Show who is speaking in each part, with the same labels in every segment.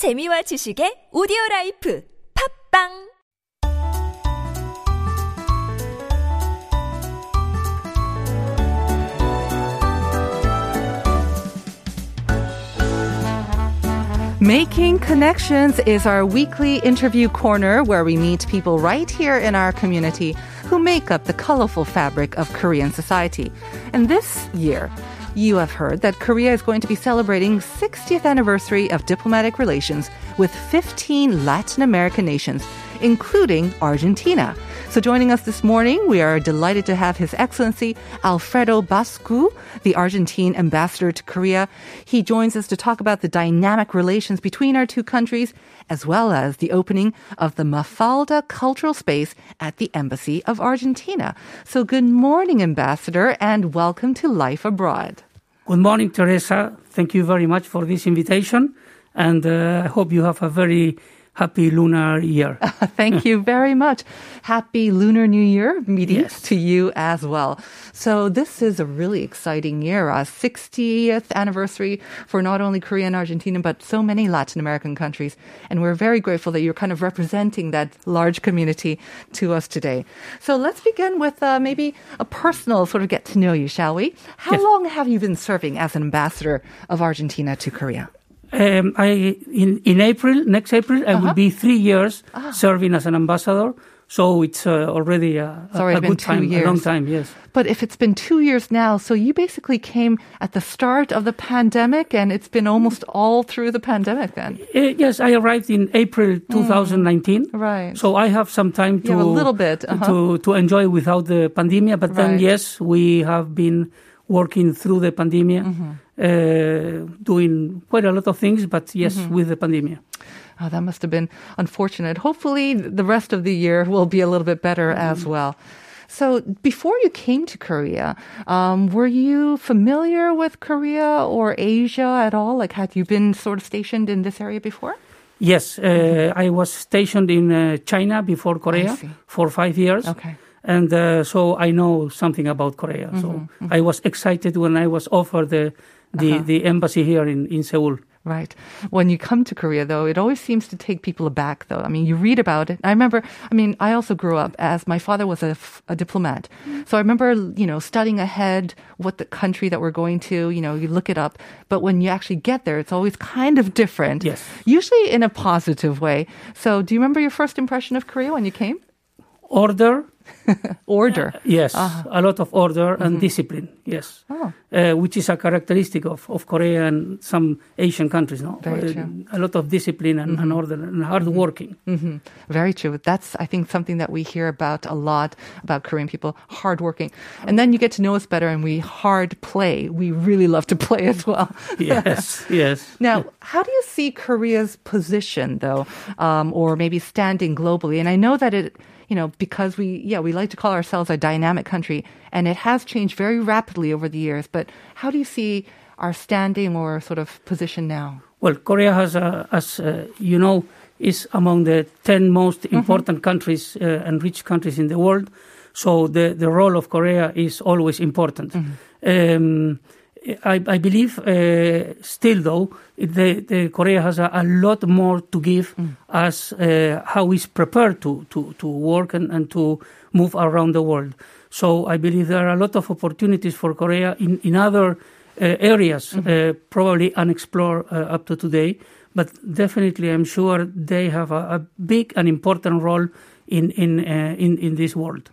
Speaker 1: 재미와 지식의 오디오 라이프 팝빵
Speaker 2: Making Connections is our weekly interview corner where we meet people right here in our community who make up the colorful fabric of Korean society. And this year, you have heard that Korea is going to be celebrating 60th anniversary of diplomatic relations with 15 Latin American nations, including Argentina. So joining us this morning, we are delighted to have His Excellency Alfredo Bascou, the Argentine ambassador to Korea. He joins us to talk about the dynamic relations between our two countries, as well as the opening of the Mafalda Cultural Space at the Embassy of Argentina. So good morning, Ambassador, and welcome to Life Abroad.
Speaker 3: Good morning, Teresa. Thank you very much for this invitation, and uh, I hope you have a very happy lunar year.
Speaker 2: Thank you very much. Happy Lunar New Year meeting
Speaker 3: Yes.
Speaker 2: to you as well. So this is a really exciting year, a 60th anniversary for not only Korea and Argentina, but so many Latin American countries. And we're very grateful that you're kind of representing that large community to us today. So let's begin with uh, maybe a personal sort of get to know you, shall we? How
Speaker 3: Yes.
Speaker 2: long have you been serving as an ambassador of Argentina to Korea?
Speaker 3: Um, I in in April next April I
Speaker 2: Uh-huh.
Speaker 3: will be three years
Speaker 2: Ah.
Speaker 3: serving as an ambassador. So it's uh, already a, a, a
Speaker 2: been
Speaker 3: good time, a long time. Yes.
Speaker 2: But if it's been two years now, so you basically came at the start of the pandemic and it's been almost all through the pandemic then.
Speaker 3: Uh, yes, I arrived in April 2019.
Speaker 2: Right.
Speaker 3: So I have some time to
Speaker 2: a little bit, uh-huh.
Speaker 3: to to enjoy without the pandemic. But then
Speaker 2: Right.
Speaker 3: yes, we have been working through the pandemic,
Speaker 2: Mm-hmm.
Speaker 3: uh, doing quite a lot of things. But yes,
Speaker 2: Mm-hmm.
Speaker 3: with the pandemic.
Speaker 2: Oh, that must have been unfortunate. Hopefully, the rest of the year will be a little bit better as well. So, before you came to Korea, um, were you familiar with Korea or Asia at all? Like, had you been sort of stationed in this area before?
Speaker 3: Yes, uh, I was stationed in uh, China before Korea for five years.
Speaker 2: Okay.
Speaker 3: And uh, so I know something about Korea. So mm-hmm, mm-hmm. I was excited when I was offered the the, uh-huh. the embassy here in, in Seoul.
Speaker 2: Right. When you come to Korea, though, it always seems to take people aback, though. I mean, you read about it. I remember, I mean, I also grew up as my father was a diplomat. Mm. So I remember, you know, studying ahead what the country that we're going to, you know, you look it up. But when you actually get there, it's always kind of different.
Speaker 3: Yes.
Speaker 2: Usually in a positive way. So do you remember your first impression of Korea when you came?
Speaker 3: Order,
Speaker 2: Order.
Speaker 3: yes, a lot of order and discipline, yes,
Speaker 2: Oh.
Speaker 3: uh, which is a characteristic of, of Korea and some Asian countries. No,
Speaker 2: Very
Speaker 3: Uh,
Speaker 2: true.
Speaker 3: A lot of discipline and, and order and hard working.
Speaker 2: hmm Very true. That's, I think, something that we hear about a lot about Korean people, hardworking. And then you get to know us better and we hard play. We really love to play as well.
Speaker 3: Yes, yes.
Speaker 2: Now, how do you see Korea's position, though, um, or maybe standing globally? And I know that it, you know, because we, yeah, we like to call ourselves a dynamic country, and it has changed very rapidly over the years. But how do you see our standing or sort of position now?
Speaker 3: Well, Korea has, uh, as uh, you know, is among the 10 most important countries uh, and rich countries in the world. So the, the role of Korea is always important. Um, I, I believe uh, still though the, the Korea has a, a lot more to give as uh, how it's prepared to, to, to work and, and to move around the world. So I believe there are a lot of opportunities for Korea in, in other uh, areas uh, probably unexplored uh, up to today. But definitely, I'm sure they have a, a big and important role in in uh, in, in this world.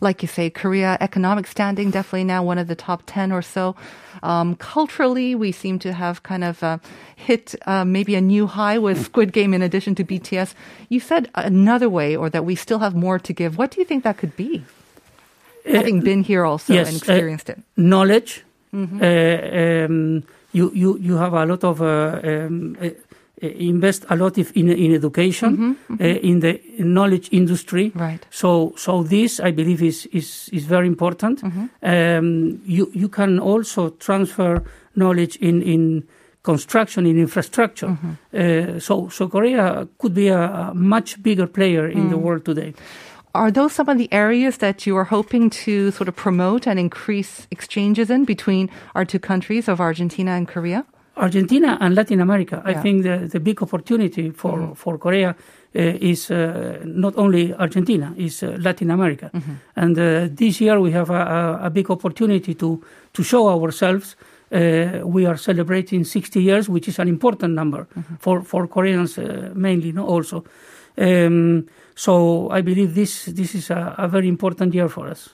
Speaker 2: like you say, Korea economic standing definitely now one of the top 10 or so. Um, culturally, we seem to have kind of uh, hit uh, maybe a new high with Squid Game in addition to BTS. You said another way, or that we still have more to give. What do you think that could be? Having been here also
Speaker 3: yes,
Speaker 2: and
Speaker 3: uh,
Speaker 2: experienced it.
Speaker 3: Knowledge. Uh, um, you you you have a lot of. Uh, um, uh, uh, invest a lot if in in education, Uh, in the knowledge industry.
Speaker 2: Right.
Speaker 3: So so this I believe is is is very important. Um, you you can also transfer knowledge in in construction in infrastructure. Uh, so so Korea could be a, a much bigger player in the world today.
Speaker 2: Are those some of the areas that you are hoping to sort of promote and increase exchanges in between our two countries of Argentina and Korea?
Speaker 3: Argentina and Latin America. I think the, the big opportunity for, for Korea uh, is uh, not only Argentina, is uh, Latin America. And uh, this year we have a, a, a big opportunity to, to show ourselves. Uh, we are celebrating 60 years, which is an important number for, for Koreans uh, mainly, no, also. Um, so I believe this this is a, a very important year for us.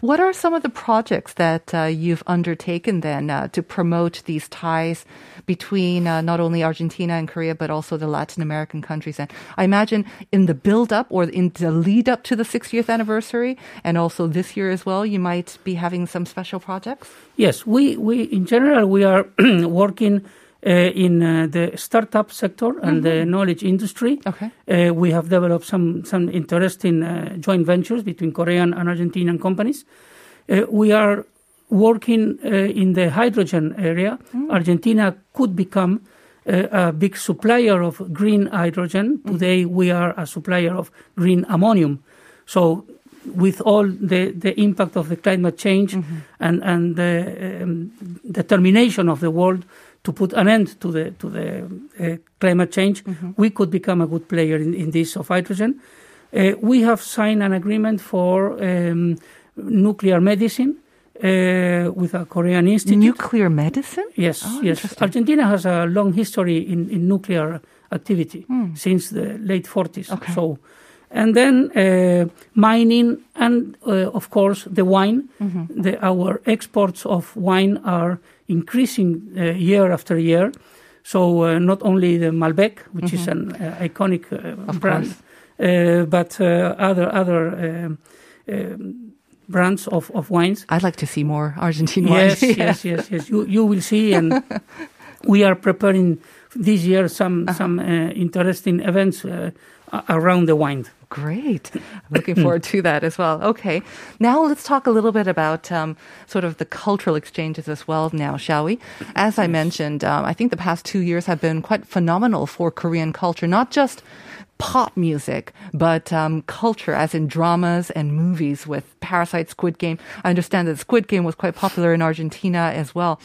Speaker 2: What are some of the projects that uh, you've undertaken then uh, to promote these ties between uh, not only Argentina and Korea, but also the Latin American countries? And I imagine in the build up or in the lead up to the 60th anniversary, and also this year as well, you might be having some special projects?
Speaker 3: Yes, we, we in general we are working in uh, the startup sector and the knowledge industry.
Speaker 2: Okay.
Speaker 3: Uh, we have developed some some interesting uh, joint ventures between Korean and Argentinian companies. Uh, we are working uh, in the hydrogen area. Argentina could become uh, a big supplier of green hydrogen. Today, we are a supplier of green ammonium. So, with all the, the impact of the climate change and, and the um, determination of the world to put an end to the, to the uh, climate change, we could become a good player in, in this of hydrogen. Uh, we have signed an agreement for um, nuclear medicine uh, with a Korean institute.
Speaker 2: Nuclear medicine?
Speaker 3: Yes,
Speaker 2: Oh,
Speaker 3: yes. Argentina has a long history in, in nuclear activity since the late 40s.
Speaker 2: Hmm. Okay.
Speaker 3: So, and then uh, mining and uh, of course the wine.
Speaker 2: Mm-hmm.
Speaker 3: The, our exports of wine are increasing uh, year after year. So uh, not only the Malbec, which is an uh, iconic
Speaker 2: Mm-hmm.
Speaker 3: Brand, but uh, other other um, um, brands of, of wines.
Speaker 2: I'd like to see more Argentine
Speaker 3: Yes,
Speaker 2: wines.
Speaker 3: yes, yes, yes. You you will see, and we are preparing this year some
Speaker 2: Uh-huh.
Speaker 3: some uh, interesting events uh, around the wine.
Speaker 2: Great. I'm looking forward to that as well. Okay. Now let's talk a little bit about um, sort of the cultural exchanges as well now, shall we? As I mentioned, um, I think the past two years have been quite phenomenal for Korean culture, not just pop music, but um, culture as in dramas and movies with Parasite, Squid Game. I understand that Squid Game was quite popular in Argentina as well.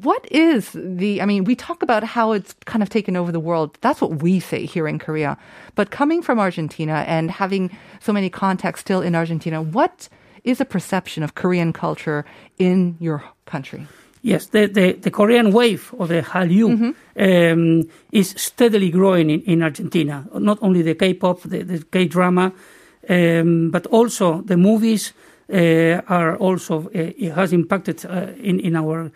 Speaker 2: What is the, I mean, we talk about how it's kind of taken over the world. That's what we say here in Korea. But coming from Argentina and having so many contacts still in Argentina, what is a perception of Korean culture in your country?
Speaker 3: Yes, the, the, the Korean wave or the Hallyu um, is steadily growing in, in Argentina. Not only the K-pop, the, the K-drama, um, but also the movies uh, are also uh, it has impacted uh, in in our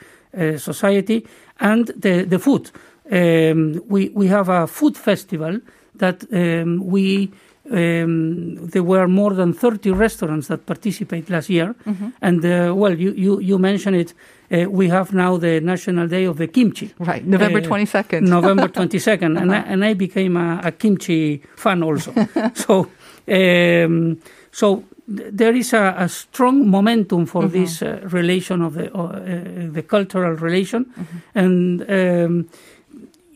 Speaker 3: society and the the food. Um, we we have a food festival that um, we. Um, there were more than 30 restaurants that participate last year, and uh, well, you, you, you mentioned it. Uh, we have now the National Day of the Kimchi.
Speaker 2: Right, November
Speaker 3: Uh,
Speaker 2: 22nd.
Speaker 3: November 22nd, and, I, and I became a, a kimchi fan also. so, um, so there is a, a strong momentum for this uh, relation of the uh, uh, the cultural relation, and. Um,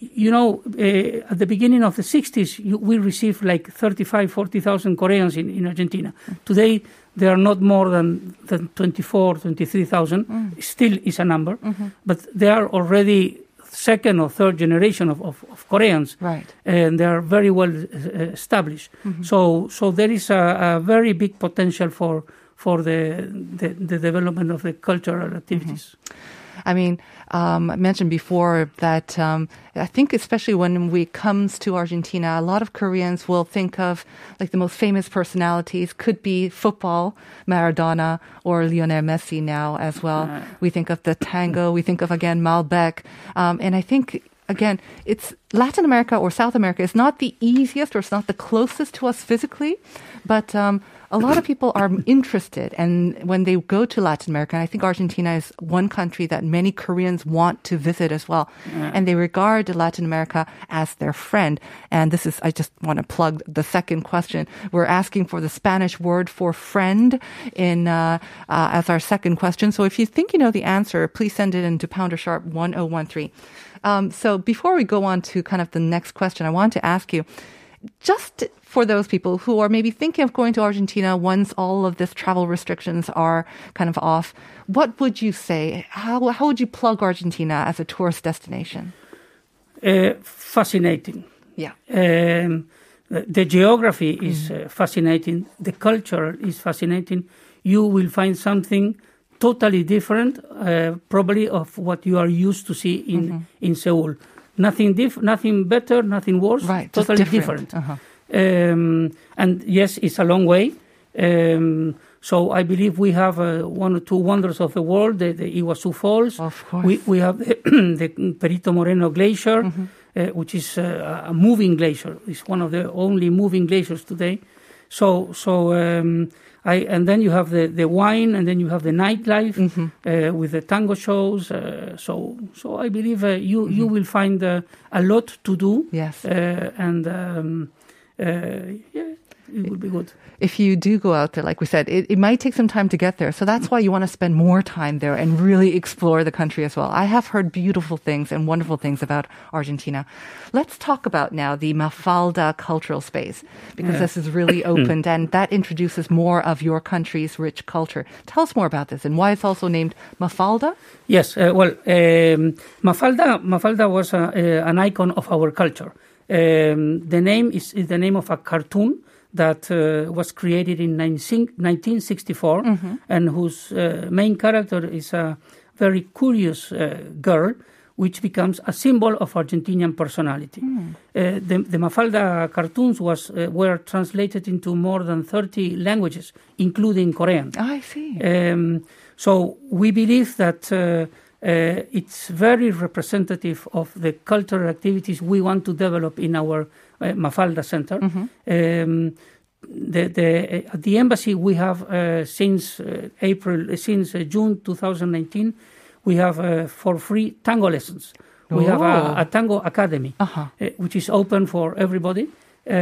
Speaker 3: you know, uh, at the beginning of the 60s, you, we received like 35, 40,000 Koreans in, in Argentina. Today, there are not more than, than 24, 23,000. Still is a number, but they are already second or third generation of, of, of Koreans.
Speaker 2: Right.
Speaker 3: And they are very well uh, established. So, so there is a, a very big potential for, for the, the, the development of the cultural activities.
Speaker 2: I mean, um, I mentioned before that um, I think, especially when we comes to Argentina, a lot of Koreans will think of like the most famous personalities could be football, Maradona or Lionel Messi now as well. We think of the tango. We think of again Malbec, um, and I think again, it's Latin America or South America is not the easiest or it's not the closest to us physically, but um, a lot of people are interested. And when they go to Latin America, and I think Argentina is one country that many Koreans want to visit as well. And they regard Latin America as their friend. And this is, I just want to plug the second question. We're asking for the Spanish word for friend in, uh, uh, as our second question. So if you think you know the answer, please send it into pounder sharp 1013. Um, so before we go on to kind of the next question, I want to ask you, just for those people who are maybe thinking of going to Argentina once all of this travel restrictions are kind of off, what would you say? How, how would you plug Argentina as a tourist destination?
Speaker 3: Uh, fascinating.
Speaker 2: Yeah.
Speaker 3: Um, the, the geography is uh, fascinating. The culture is fascinating. You will find something totally different, uh, probably of what you are used to see in
Speaker 2: Mm-hmm.
Speaker 3: in Seoul. Nothing diff- nothing better, nothing worse.
Speaker 2: Right,
Speaker 3: totally
Speaker 2: different.
Speaker 3: different.
Speaker 2: Uh-huh.
Speaker 3: Um, and yes, it's a long way. Um, so I believe we have uh, one or two wonders of the world: the, the Iguazu Falls.
Speaker 2: Of course.
Speaker 3: We we have the, the Perito Moreno Glacier,
Speaker 2: Mm-hmm.
Speaker 3: uh, which is uh, a moving glacier. It's one of the only moving glaciers today. So so um, I and then you have the, the wine, and then you have the nightlife
Speaker 2: Mm-hmm.
Speaker 3: uh, with the tango shows. Uh, so so I believe uh, you you
Speaker 2: Mm-hmm.
Speaker 3: will find uh, a lot to do.
Speaker 2: Yes.
Speaker 3: Uh, and um, uh, yeah, it would be good.
Speaker 2: if you do go out there, like we said, it, it might take some time to get there. So that's why you want to spend more time there and really explore the country as well. I have heard beautiful things and wonderful things about Argentina. Let's talk about now the Mafalda cultural space because this is really opened and that introduces more of your country's rich culture. Tell us more about this and why it's also named Mafalda.
Speaker 3: Yes, uh, well, um, Mafalda, Mafalda was uh, uh, an icon of our culture. Um, the name is, is the name of a cartoon that uh, was created in 19, 1964 and whose uh, main character is a very curious uh, girl which becomes a symbol of Argentinian personality. Uh, the, the Mafalda cartoons was, uh, were translated into more than 30 languages, including Korean.
Speaker 2: Oh, I see.
Speaker 3: Um, so we believe that uh, uh, it's very representative of the cultural activities we want to develop in our uh, Mafalda Center. Um, the, the, at the embassy, we have uh, since uh, April, since uh, June 2019, we have uh, for free tango lessons. We have
Speaker 2: Oh.
Speaker 3: a, a tango academy,
Speaker 2: Uh-huh.
Speaker 3: uh, which is open for everybody. Uh,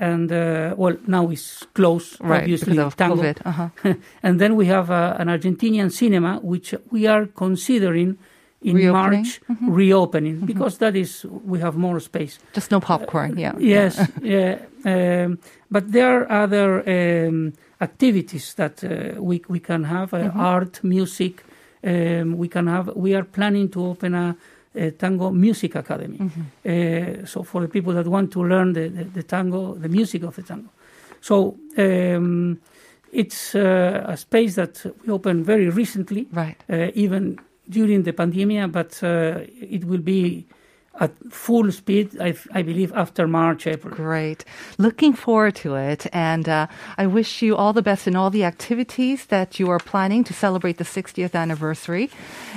Speaker 3: and uh, well, now it's closed,
Speaker 2: Right,
Speaker 3: obviously. tango.
Speaker 2: COVID. Uh-huh.
Speaker 3: and then we have uh, an Argentinian cinema, which we are considering in
Speaker 2: Reopening?
Speaker 3: March reopening because that is we have more space.
Speaker 2: Just no popcorn. Yeah.
Speaker 3: Yes, yeah. Um, but there are other um, activities that uh, we we can have uh, art, music. Um, we can have. We are planning to open a, a tango music academy. Uh, so for the people that want to learn the, the, the tango, the music of the tango. So um, it's uh, a space that we opened very recently
Speaker 2: Right.
Speaker 3: uh, even during the pandemic, but uh, it will be at full speed, I, I believe, after March, April.
Speaker 2: Great. Looking forward to it. And uh, I wish you all the best in all the activities that you are planning to celebrate the 60th anniversary.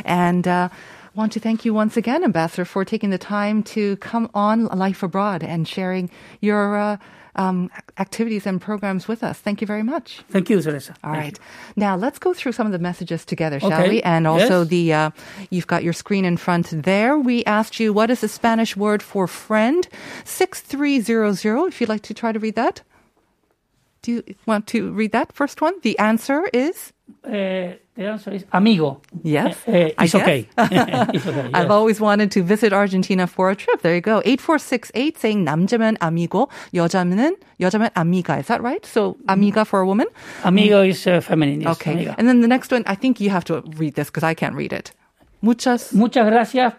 Speaker 2: And uh, want to thank you once again, Ambassador, for taking the time to come on Life Abroad and sharing your uh, um, activities and programs with us. Thank you very much.
Speaker 3: Thank you, Teresa.
Speaker 2: All right. Now let's go through some of the messages together, shall
Speaker 3: Okay.
Speaker 2: we? And also
Speaker 3: Yes.
Speaker 2: the uh, you've got your screen in front there. We asked you what is the Spanish word for friend? Six three zero zero. If you'd like to try to read that. Do you want to read that first one? The answer is
Speaker 3: Uh, the answer is amigo.
Speaker 2: yes.
Speaker 3: Uh,
Speaker 2: I
Speaker 3: it's
Speaker 2: guess.
Speaker 3: okay. it's okay.
Speaker 2: I've
Speaker 3: yes.
Speaker 2: always wanted to visit Argentina for a trip. There you go. 8468 saying 남자면 amigo, 여자면 여자면 amiga. Is that right? So amiga for a woman?
Speaker 3: Amigo is uh, feminine. Yes,
Speaker 2: Okay.
Speaker 3: amiga.
Speaker 2: And then the next one, I think you have to read this because I can't read it. Muchas
Speaker 3: Muchas gracias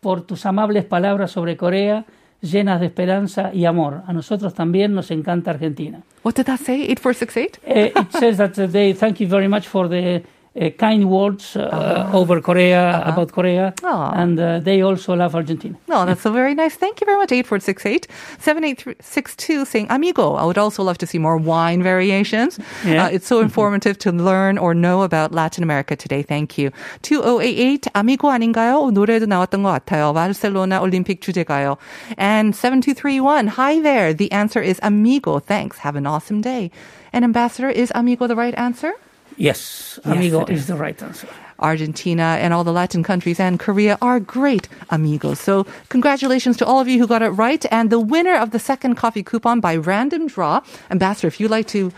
Speaker 3: por tus amables palabras sobre Corea, Llenas de esperanza y amor. A nosotros también nos encanta Argentina.
Speaker 2: What did that say? 8468?
Speaker 3: Uh, it says that they thank you very much for the uh, kind words uh, over Korea, about Korea,
Speaker 2: Aw.
Speaker 3: and uh, they also love Argentina.
Speaker 2: No, that's so very nice. Thank you very much. 8468. 7862 saying, Amigo, I would also love to see more wine variations.
Speaker 3: Yeah.
Speaker 2: Uh, it's so informative to learn or know about Latin America today. Thank you. 2088, Amigo 아닌가요? 노래도 나왔던 것 같아요. 바르셀로나 올림픽 주제가요. And 7231, hi there. The answer is Amigo. Thanks. Have an awesome day. And Ambassador, is Amigo the right answer?
Speaker 3: Yes,
Speaker 2: Yes,
Speaker 3: amigo
Speaker 2: it
Speaker 3: is the right answer.
Speaker 2: Argentina and all the Latin countries and Korea are great amigos. So congratulations to all of you who got it right. And the winner of the second coffee coupon by random draw, Ambassador, if you'd like to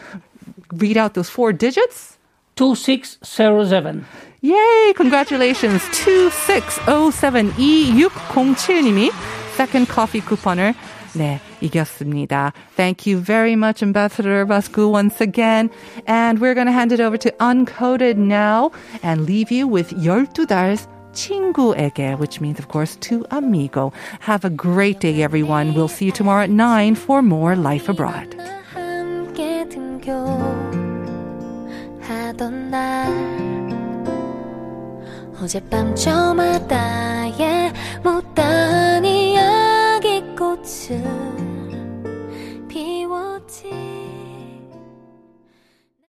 Speaker 2: read out those four digits.
Speaker 3: 2607.
Speaker 2: Yay! Congratulations. 2607E607님이 second coffee couponer. 네, 이겼습니다. Thank you very much, Ambassador Bascou, once again. And we're going to hand it over to Uncoded now and leave you with 12달's 친구에게, which means, of course, to amigo. Have a great day, everyone. We'll see you tomorrow at 9 for more Life Abroad.
Speaker 4: 어젯밤 저마다의 一切。